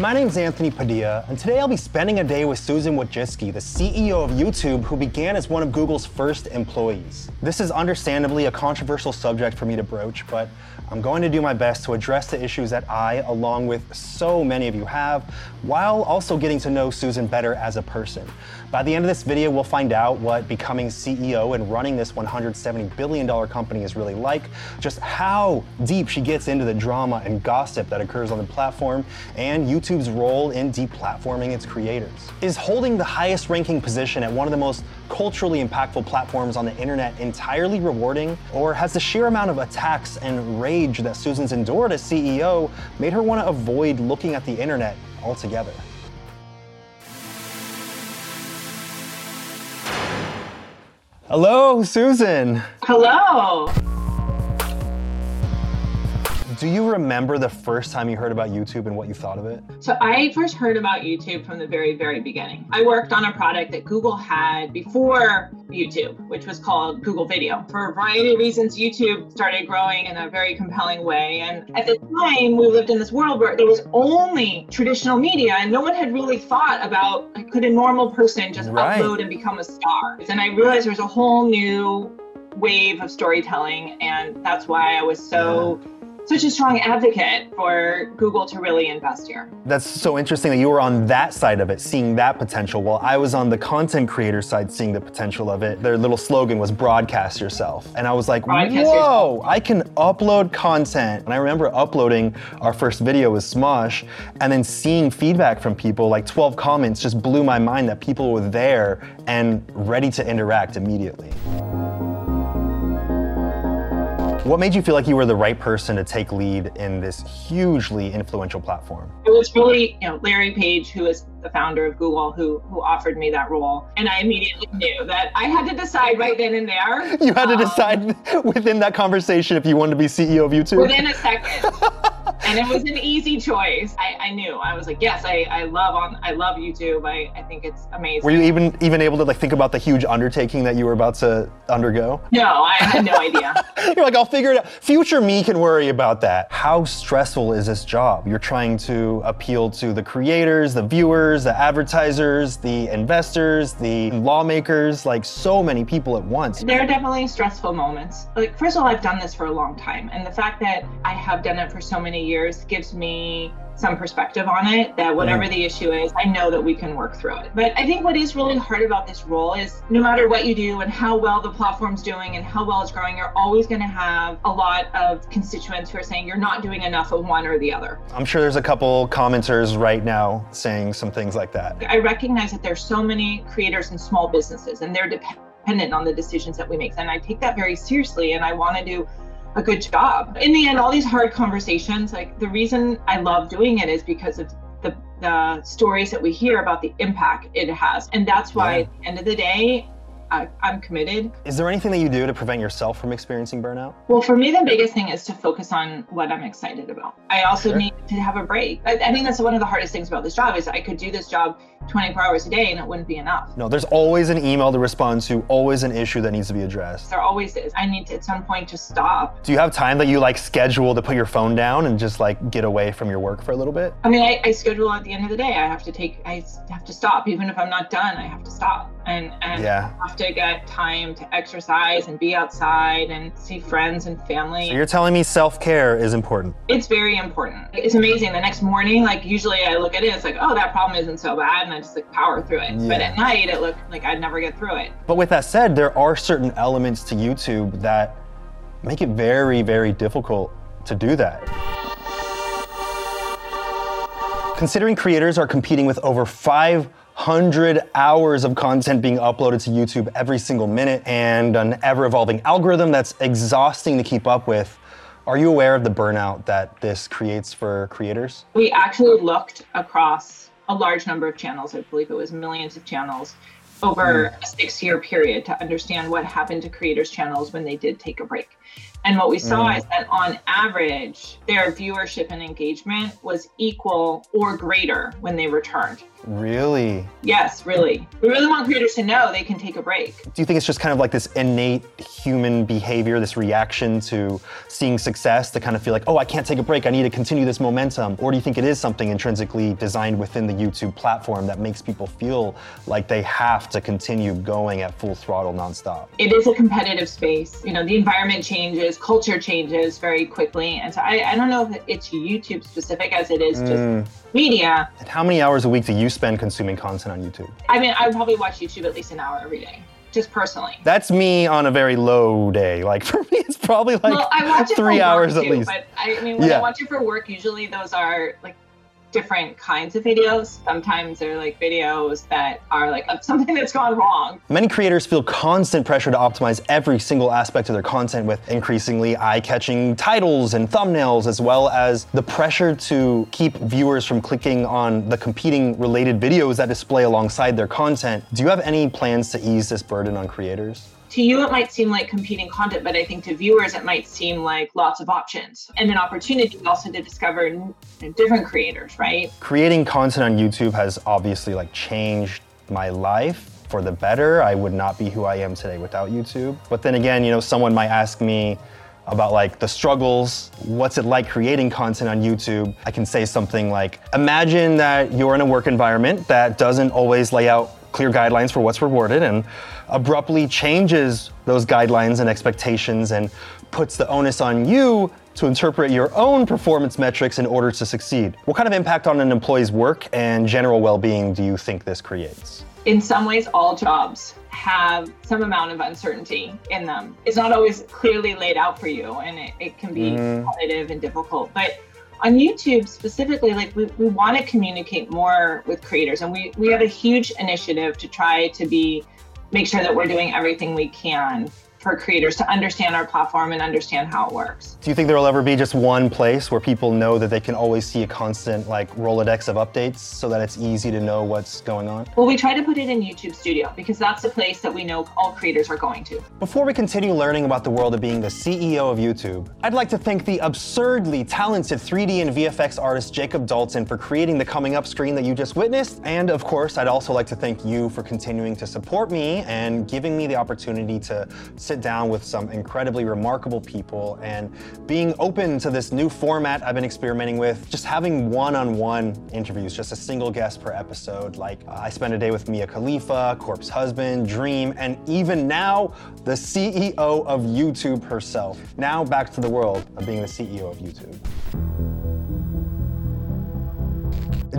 My name's Anthony Padilla, and today I'll be spending a day with Susan Wojcicki, the CEO of YouTube, who began as one of Google's first employees. This is understandably a controversial subject for me to broach, but I'm going to do my best to address the issues that I, along with so many of you, have, while also getting to know Susan better as a person. By the end of this video, we'll find out what becoming CEO and running this $170 billion company is really like, just how deep she gets into the drama and gossip that occurs on the platform, and YouTube's role in deplatforming its creators. Is holding the highest ranking position at one of the most culturally impactful platforms on the internet entirely rewarding? Or has the sheer amount of attacks and rage that Susan's endured as CEO made her want to avoid looking at the internet altogether? Hello, Susan. Hello. Do you remember the first time you heard about YouTube and what you thought of it? So I first heard about YouTube from the very, very beginning. I worked on a product that Google had before YouTube, which was called Google Video. For a variety of reasons, YouTube started growing in a very compelling way. And at the time, we lived in this world where there was only traditional media and no one had really thought about like, could a normal person just right. upload and become a star? And I realized there was a whole new wave of storytelling. And that's why I was so. Yeah such a strong advocate for Google to really invest here. That's so interesting that you were on that side of it, seeing that potential, while I was on the content creator side, seeing the potential of it. Their little slogan was broadcast yourself. And I was like, broadcast whoa, yourself. I can upload content. And I remember uploading our first video with Smosh and then seeing feedback from people, like 12 comments just blew my mind that people were there and ready to interact immediately. What made you feel like you were the right person to take lead in this hugely influential platform? It was really, you know, Larry Page, who is the founder of Google, who who offered me that role, and I immediately knew that I had to decide right then and there. You had to um, decide within that conversation if you wanted to be CEO of YouTube. Within a second. and it was an easy choice. I, I knew. I was like, yes, I, I love on I love YouTube. I, I think it's amazing. Were you even even able to like think about the huge undertaking that you were about to undergo? No, I had no idea. You're like, I'll figure it out. Future me can worry about that. How stressful is this job? You're trying to appeal to the creators, the viewers, the advertisers, the investors, the lawmakers, like so many people at once. There are definitely stressful moments. Like first of all, I've done this for a long time. And the fact that I have done it for so many years gives me some perspective on it that whatever mm. the issue is, I know that we can work through it. But I think what is really hard about this role is no matter what you do and how well the platform's doing and how well it's growing, you're always going to have a lot of constituents who are saying you're not doing enough of one or the other. I'm sure there's a couple commenters right now saying some things like that. I recognize that there's so many creators and small businesses and they're dependent on the decisions that we make. And I take that very seriously and I want to do a good job. In the end, all these hard conversations, like the reason I love doing it is because of the, the stories that we hear about the impact it has. And that's why yeah. at the end of the day, I, am committed. Is there anything that you do to prevent yourself from experiencing burnout? Well, for me, the biggest thing is to focus on what I'm excited about. I also sure. need to have a break. I, I think that's one of the hardest things about this job is I could do this job 24 hours a day and it wouldn't be enough. No, there's always an email to respond to, always an issue that needs to be addressed. There always is. I need to at some point to stop. Do you have time that you like schedule to put your phone down and just like get away from your work for a little bit? I mean, I, I schedule at the end of the day. I have to take, I have to stop. Even if I'm not done, I have to stop and, and yeah. I have to get time to exercise and be outside and see friends and family. So you're telling me self-care is important? It's very important. It's amazing. The next morning, like usually I look at it, it's like, oh, that problem isn't so bad and I just like power through it. Yeah. But at night, it looked like I'd never get through it. But with that said, there are certain elements to YouTube that make it very, very difficult to do that. Considering creators are competing with over 500 hours of content being uploaded to YouTube every single minute and an ever evolving algorithm that's exhausting to keep up with, are you aware of the burnout that this creates for creators? We actually looked across a large number of channels. I believe it was millions of channels over mm. a six year period to understand what happened to creators' channels when they did take a break. And what we saw mm. is that on average, their viewership and engagement was equal or greater when they returned. Really? Yes, really. We really want creators to know they can take a break. Do you think it's just kind of like this innate human behavior, this reaction to seeing success to kind of feel like, oh, I can't take a break, I need to continue this momentum? Or do you think it is something intrinsically designed within the YouTube platform that makes people feel like they have to continue going at full throttle nonstop? It is a competitive space. You know, the environment changes, culture changes very quickly. And so I, I don't know if it's YouTube specific as it is just mm. media. And how many hours a week do you spend consuming content on YouTube? I mean, I would probably watch YouTube at least an hour every day, just personally. That's me on a very low day. Like for me, it's probably like well, I watch it three hours work at least. But I, I mean, when Yeah. I watch it for work, usually those are like different kinds of videos. Sometimes they're like videos that are like something that's gone wrong. Many creators feel constant pressure to optimize every single aspect of their content with increasingly eye catching titles and thumbnails, as well as the pressure to keep viewers from clicking on the competing related videos that display alongside their content. Do you have any plans to ease this burden on creators? To you, it might seem like competing content, but I think to viewers, it might seem like lots of options and an opportunity also to discover different creators, right? Creating content on YouTube has obviously like changed my life for the better. I would not be who I am today without YouTube. But then again, you know, someone might ask me about like the struggles, what's it like creating content on YouTube? I can say something like imagine that you're in a work environment that doesn't always lay out clear guidelines for what's rewarded and abruptly changes those guidelines and expectations and puts the onus on you to interpret your own performance metrics in order to succeed. What kind of impact on an employee's work and general well-being do you think this creates? in some ways, all jobs have some amount of uncertainty in them. It's not always clearly laid out for you, and it, it can be mm-hmm. competitive and difficult. But on YouTube specifically, like we, we want to communicate more with creators, and we, we have a huge initiative to try to be make sure that we're doing everything we can for creators to understand our platform and understand how it works. Do you think there will ever be just one place where people know that they can always see a constant like Rolodex of updates so that it's easy to know what's going on? Well, we try to put it in YouTube Studio because that's the place that we know all creators are going to. Before we continue learning about the world of being the CEO of YouTube, I'd like to thank the absurdly talented 3D and VFX artist Jacob Dalton for creating the coming up screen that you just witnessed. And of course, I'd also like to thank you for continuing to support me and giving me the opportunity to sit down with some incredibly remarkable people and being open to this new format I've been experimenting with, just having one-on-one interviews, just a single guest per episode. Like uh, I spent a day with Mia Khalifa, Corpse Husband, Dream, and even now, the CEO of YouTube herself. Now back to the world of being the CEO of YouTube.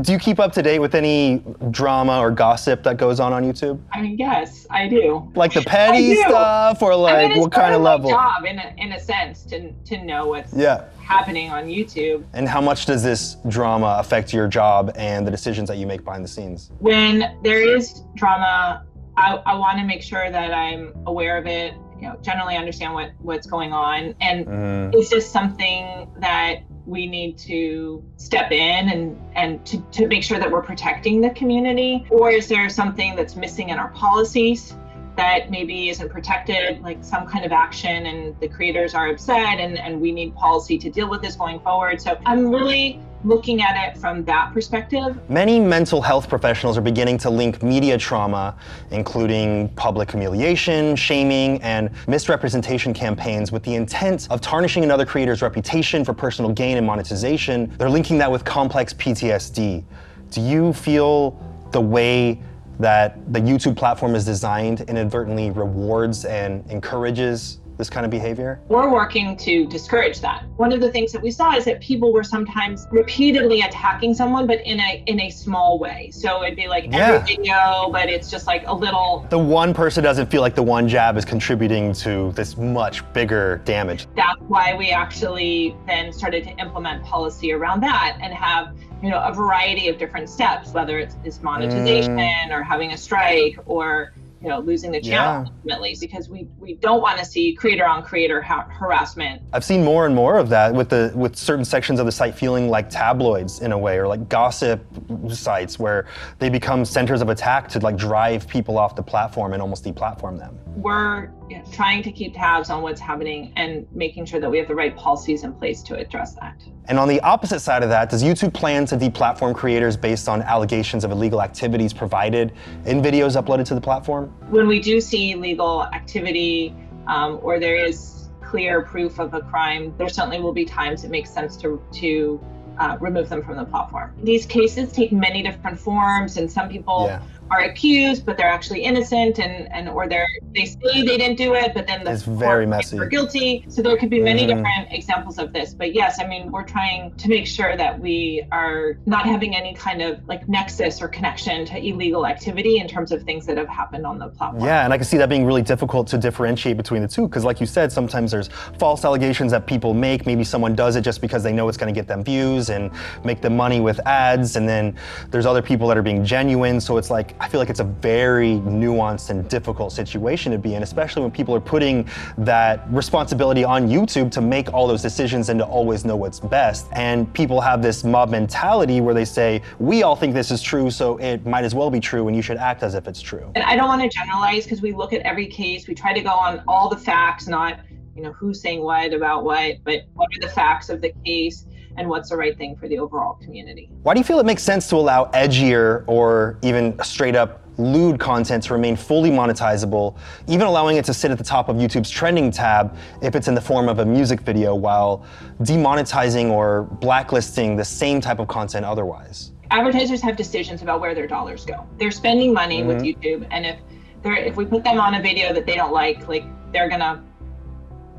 Do you keep up to date with any drama or gossip that goes on on YouTube? I mean, yes, I do. Like the petty stuff or like I mean, what kind of my level? job in a, in a sense to to know what's Yeah. happening on YouTube. And how much does this drama affect your job and the decisions that you make behind the scenes? When there is drama, I, I want to make sure that I'm aware of it. You know, generally understand what what's going on, and Mm, is this something that we need to step in and and to, to make sure that we're protecting the community? Or is there something that's missing in our policies that maybe isn't protected like some kind of action and the creators are upset and, and we need policy to deal with this going forward? So i'm really looking at it from that perspective Many mental health professionals are beginning to link media trauma, including public humiliation, shaming, and misrepresentation campaigns, with the intent of tarnishing another creator's reputation for personal gain and monetization. They're linking that with complex PTSD. Do you feel the way that the YouTube platform is designed inadvertently rewards and encourages this kind of behavior? we're working to discourage that. One of the things that we saw is that people were sometimes repeatedly attacking someone, but in a in a small way. So it'd be like Yeah. every video, but it's just like a little. The one person doesn't feel like the one jab is contributing to this much bigger damage. That's why we actually then started to implement policy around that and have you know a variety of different steps, whether it's, it's monetization mm. or having a strike or you know losing the channel Yeah. ultimately, because we we don't want to see creator on creator ha- harassment I've seen more and more of that with the with certain sections of the site feeling like tabloids in a way, or like gossip sites where they become centers of attack to like drive people off the platform and almost deplatform them. we're trying to keep tabs on what's happening and making sure that we have the right policies in place to address that. And on the opposite side of that, does YouTube plan to deplatform creators based on allegations of illegal activities provided in videos uploaded to the platform? When we do see legal activity um, or there is clear proof of a crime, there certainly will be times it makes sense to to uh, remove them from the platform. These cases take many different forms, and some people yeah are accused, but they're actually innocent, and and or they're they say they didn't do it, but then the it's very messy. Are guilty. So there could be many mm. different examples of this. But yes, I mean we're trying to make sure that we are not having any kind of like nexus or connection to illegal activity in terms of things that have happened on the platform. Yeah, and I can see that being really difficult to differentiate between the two because, like you said, sometimes there's false allegations that people make. Maybe someone does it just because they know it's going to get them views and make them money with ads, and then there's other people that are being genuine. So it's like I feel like it's a very nuanced and difficult situation to be in, especially when people are putting that responsibility on YouTube to make all those decisions and to always know what's best. And people have this mob mentality where they say, we all think this is true, so it might as well be true, and you should act as if it's true. And I don't want to generalize because we look at every case, we try to go on all the facts, not you know who's saying what about what, but what are the facts of the case and what's the right thing for the overall community. Why do you feel it makes sense to allow edgier or even straight up lewd content to remain fully monetizable, even allowing it to sit at the top of YouTube's trending tab if it's in the form of a music video, while demonetizing or blacklisting the same type of content otherwise? Advertisers have decisions about where their dollars go. They're spending money mm-hmm. with YouTube, and if they're if we put them on a video that they don't like, like they're gonna,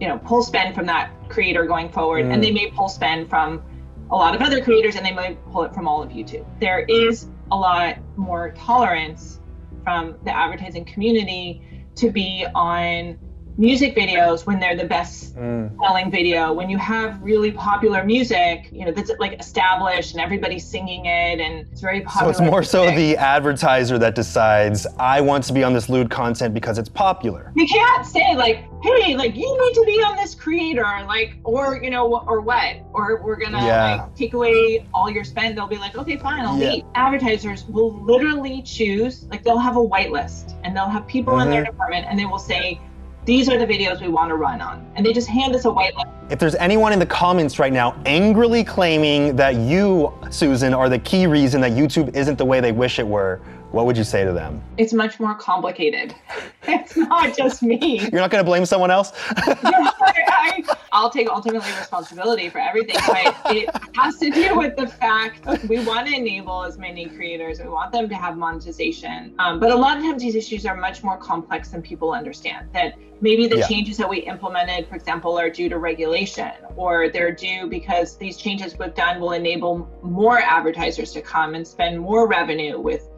you know, pull spend from that creator going forward, mm. and they may pull spend from a lot of other creators, and they may pull it from all of YouTube. There is a lot more tolerance from the advertising community to be on music videos when they're the best mm. selling video when you have really popular music you know that's like established and everybody's singing it and it's very popular so it's more so the advertiser that decides i want to be on this lewd content because it's popular you can't say like hey like you need to be on this creator like or you know or what or we're gonna yeah. like take away all your spend they'll be like okay fine i'll yeah. leave advertisers will literally choose like they'll have a whitelist and they'll have people mm-hmm. in their mm-hmm. department and they will say these are the videos we want to run on. And they just hand us a white list. If there's anyone in the comments right now angrily claiming that you, Susan, are the key reason that YouTube isn't the way they wish it were, what would you say to them? It's much more complicated. It's not just me. You're not going to blame someone else? I, will take ultimately responsibility for everything, but it has to do with the fact we want to enable as many creators. We want them to have monetization. Um, but a lot of times these issues are much more complex than people understand. That maybe the yeah. changes that we implemented, for example, are due to regulation or they're due because these changes we've done will enable more advertisers to come and spend more revenue with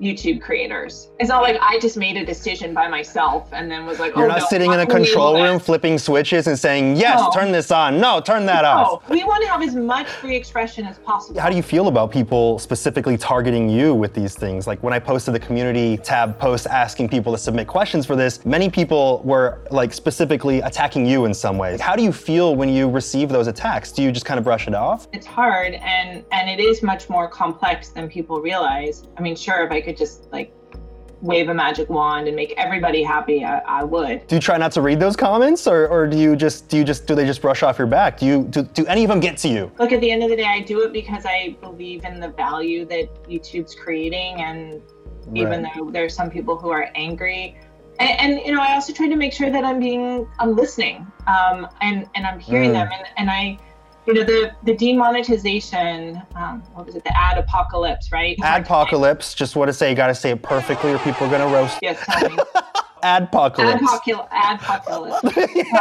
YouTube creators. It's not like I just made a decision by myself and then was like, You're oh, not no, sitting in a control room flipping switches and saying, yes, no. turn this on. No, turn that no. off. We want to have as much free expression as possible. How do you feel about people specifically targeting you with these things? Like when I posted the community tab post asking people to submit questions for this, many people were like specifically attacking you in some way. How do you feel when you receive those attacks? Do you just kind of brush it off? It's hard and and it is much more complex than people realize. I mean, sure, if I could just like wave a magic wand and make everybody happy, I, I, would. Do you try not to read those comments, or, or do you just do you just do they just brush off your back? Do you do, do any of them get to you? Look, at the end of the day, I do it because I believe in the value that YouTube's creating, and even though there are some people who are angry. And, and, you know, I also try to make sure that I'm being, I'm listening, um, and and I'm hearing mm. them, and, and I you know the the demonetization um, what was it the ad apocalypse right? Ad apocalypse just want to say you got to say it perfectly or people are going to roast. Yes adpocalypse adpocalypse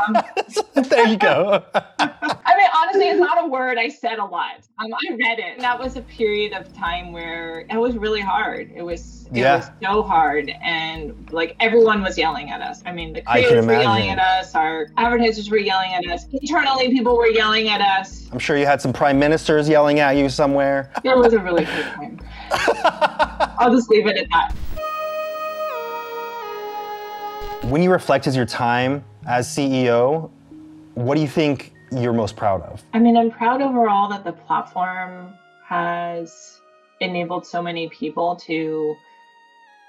um, there you go i mean honestly it's not a word i said a lot um, i read it and that was a period of time where it was really hard it was it yeah. was so hard, and like everyone was yelling at us. I mean, the creators were yelling at us, our advertisers were yelling at us, internally people were yelling at us. I'm sure you had some prime ministers yelling at you somewhere. It was a really good time. I'll just leave it at that. When you reflect as your time as CEO, what do you think you're most proud of? I mean, I'm proud overall that the platform has enabled so many people to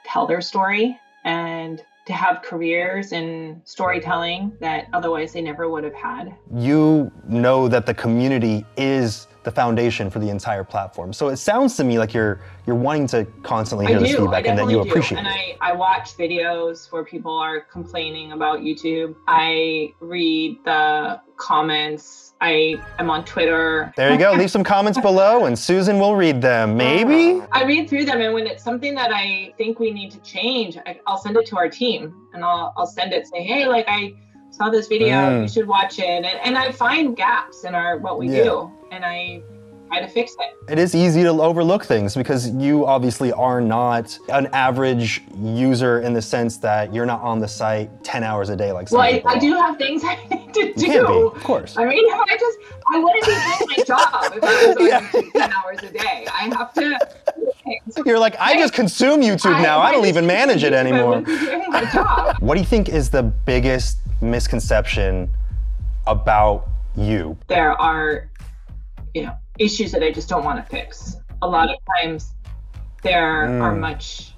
tell their story and to have careers in storytelling that otherwise they never would have had. You know that the community is the foundation for the entire platform. So it sounds to me like you're you're wanting to constantly hear I this do, feedback and that you definitely do. appreciate And it. I, I watch videos where people are complaining about YouTube. I read the comments. I am on Twitter. There you go. Leave some comments below and Susan will read them. Maybe? I read through them, and when it's something that I think we need to change, I, I'll send it to our team, and I'll I'll send it say, hey, like I saw this video, Mm. you should watch it, and, and I find gaps in our what we Yeah. do, and I try to fix it. It is easy to overlook things because you obviously are not an average user in the sense that you're not on the site 10 hours a day like some Well, I, I do have things I need to do. You can't be, of course. I mean, I just I wouldn't be doing my job if I was on Yeah. YouTube ten hours a day. I have to. You're like, I just consume YouTube now. I, don't even manage it anymore. wouldn't be doing my job. What do you think is the biggest misconception about you? there are, you know, issues that I just don't want to fix. A lot of times, there are Mm. much,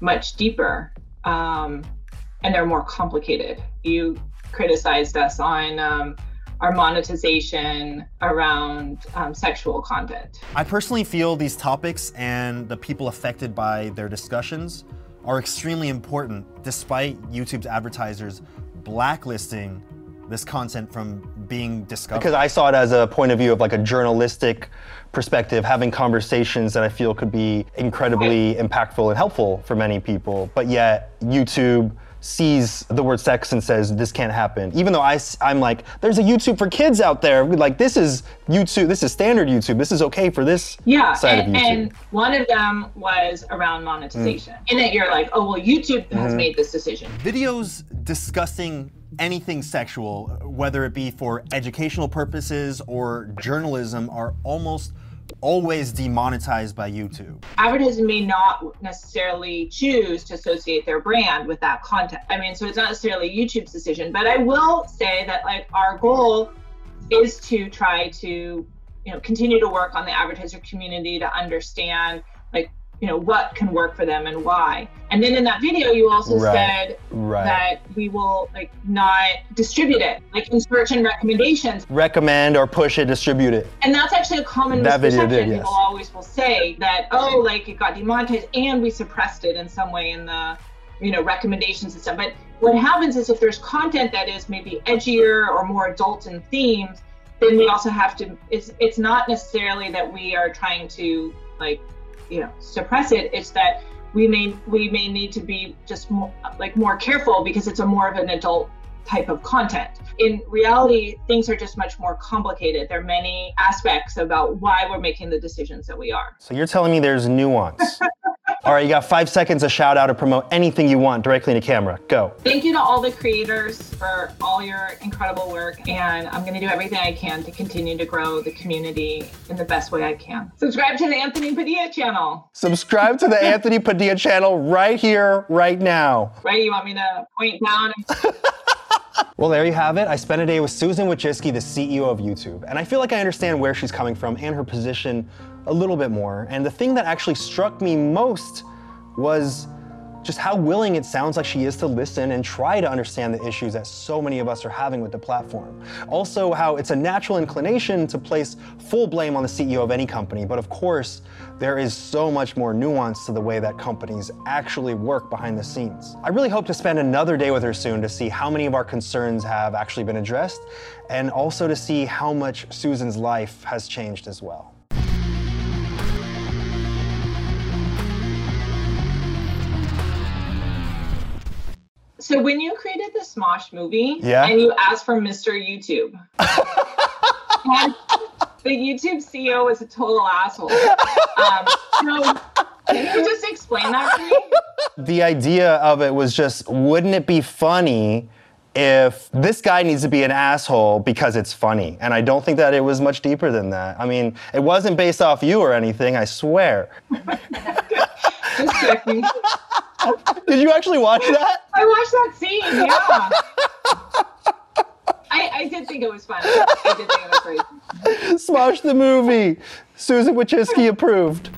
much deeper, um, and they're more complicated. You criticized us on um, our monetization around um, sexual content. I personally feel these topics and the people affected by their discussions are extremely important despite YouTube's advertisers blacklisting this content from being discovered. Because I saw it as a point of view of like a journalistic perspective, having conversations that I feel could be incredibly impactful and helpful for many people. But yet, YouTube sees the word sex and says this can't happen. Even though I, I'm like, there's a YouTube for kids out there. Like this is YouTube. This is standard YouTube. This is okay for this Yeah, side and, of YouTube. and one of them was around monetization. Mm. And that you're like, oh, well, YouTube has mm-hmm. made this decision. videos discussing anything sexual, whether it be for educational purposes or journalism, are almost always demonetized by YouTube. Advertisers may not necessarily choose to associate their brand with that content. I mean, so it's not necessarily YouTube's decision, but I will say that like our goal is to try to, you know, continue to work on the advertiser community to understand like, you know, what can work for them and why. And then in that video, you also Right. said right. that we will like not distribute it, like in search and recommendations. Recommend or push it, distribute it. And that's actually a common That video misperception. did, yes. People always will say that, oh, like it got demonetized and we suppressed it in some way in the, you know, recommendations and stuff. But what happens is if there's content that is maybe edgier or more adult in themes, then we also have to. It's it's not necessarily that we are trying to like, you know, suppress it. It's that we may we may need to be just more like more careful because it's a more of an adult type of content. In reality, things are just much more complicated. There are many aspects about why we're making the decisions that we are. So you're telling me there's nuance. All right, you got five seconds to shout out or promote anything you want directly into camera. Go. Thank you to all the creators for all your incredible work, and I'm going to do everything I can to continue to grow the community in the best way I can. Subscribe to the Anthony Padilla channel, Subscribe to the Anthony Padilla channel right here, right now. right? You want me to point down? And- Well, there you have it. I spent a day with Susan Wojcicki, the CEO of YouTube, and I feel like I understand where she's coming from and her position a little bit more. And the thing that actually struck me most was just how willing it sounds like she is to listen and try to understand the issues that so many of us are having with the platform. Also, how it's a natural inclination to place full blame on the CEO of any company, but of course, there is so much more nuance to the way that companies actually work behind the scenes. I really hope to spend another day with her soon to see how many of our concerns have actually been addressed and also to see how much Susan's life has changed as well. So when you created the Smosh movie, Yeah. and you asked for Mr. YouTube, and the YouTube CEO was a total asshole. Um, so can you just explain that to me? the idea of it was just wouldn't it be funny if this guy needs to be an asshole because it's funny and i don't think that it was much deeper than that i mean it wasn't based off you or anything i swear Just checking. did you actually watch that I watched that scene. Yeah. I, I did think it was funny. I did think it was great. smosh the movie susan wojcicki approved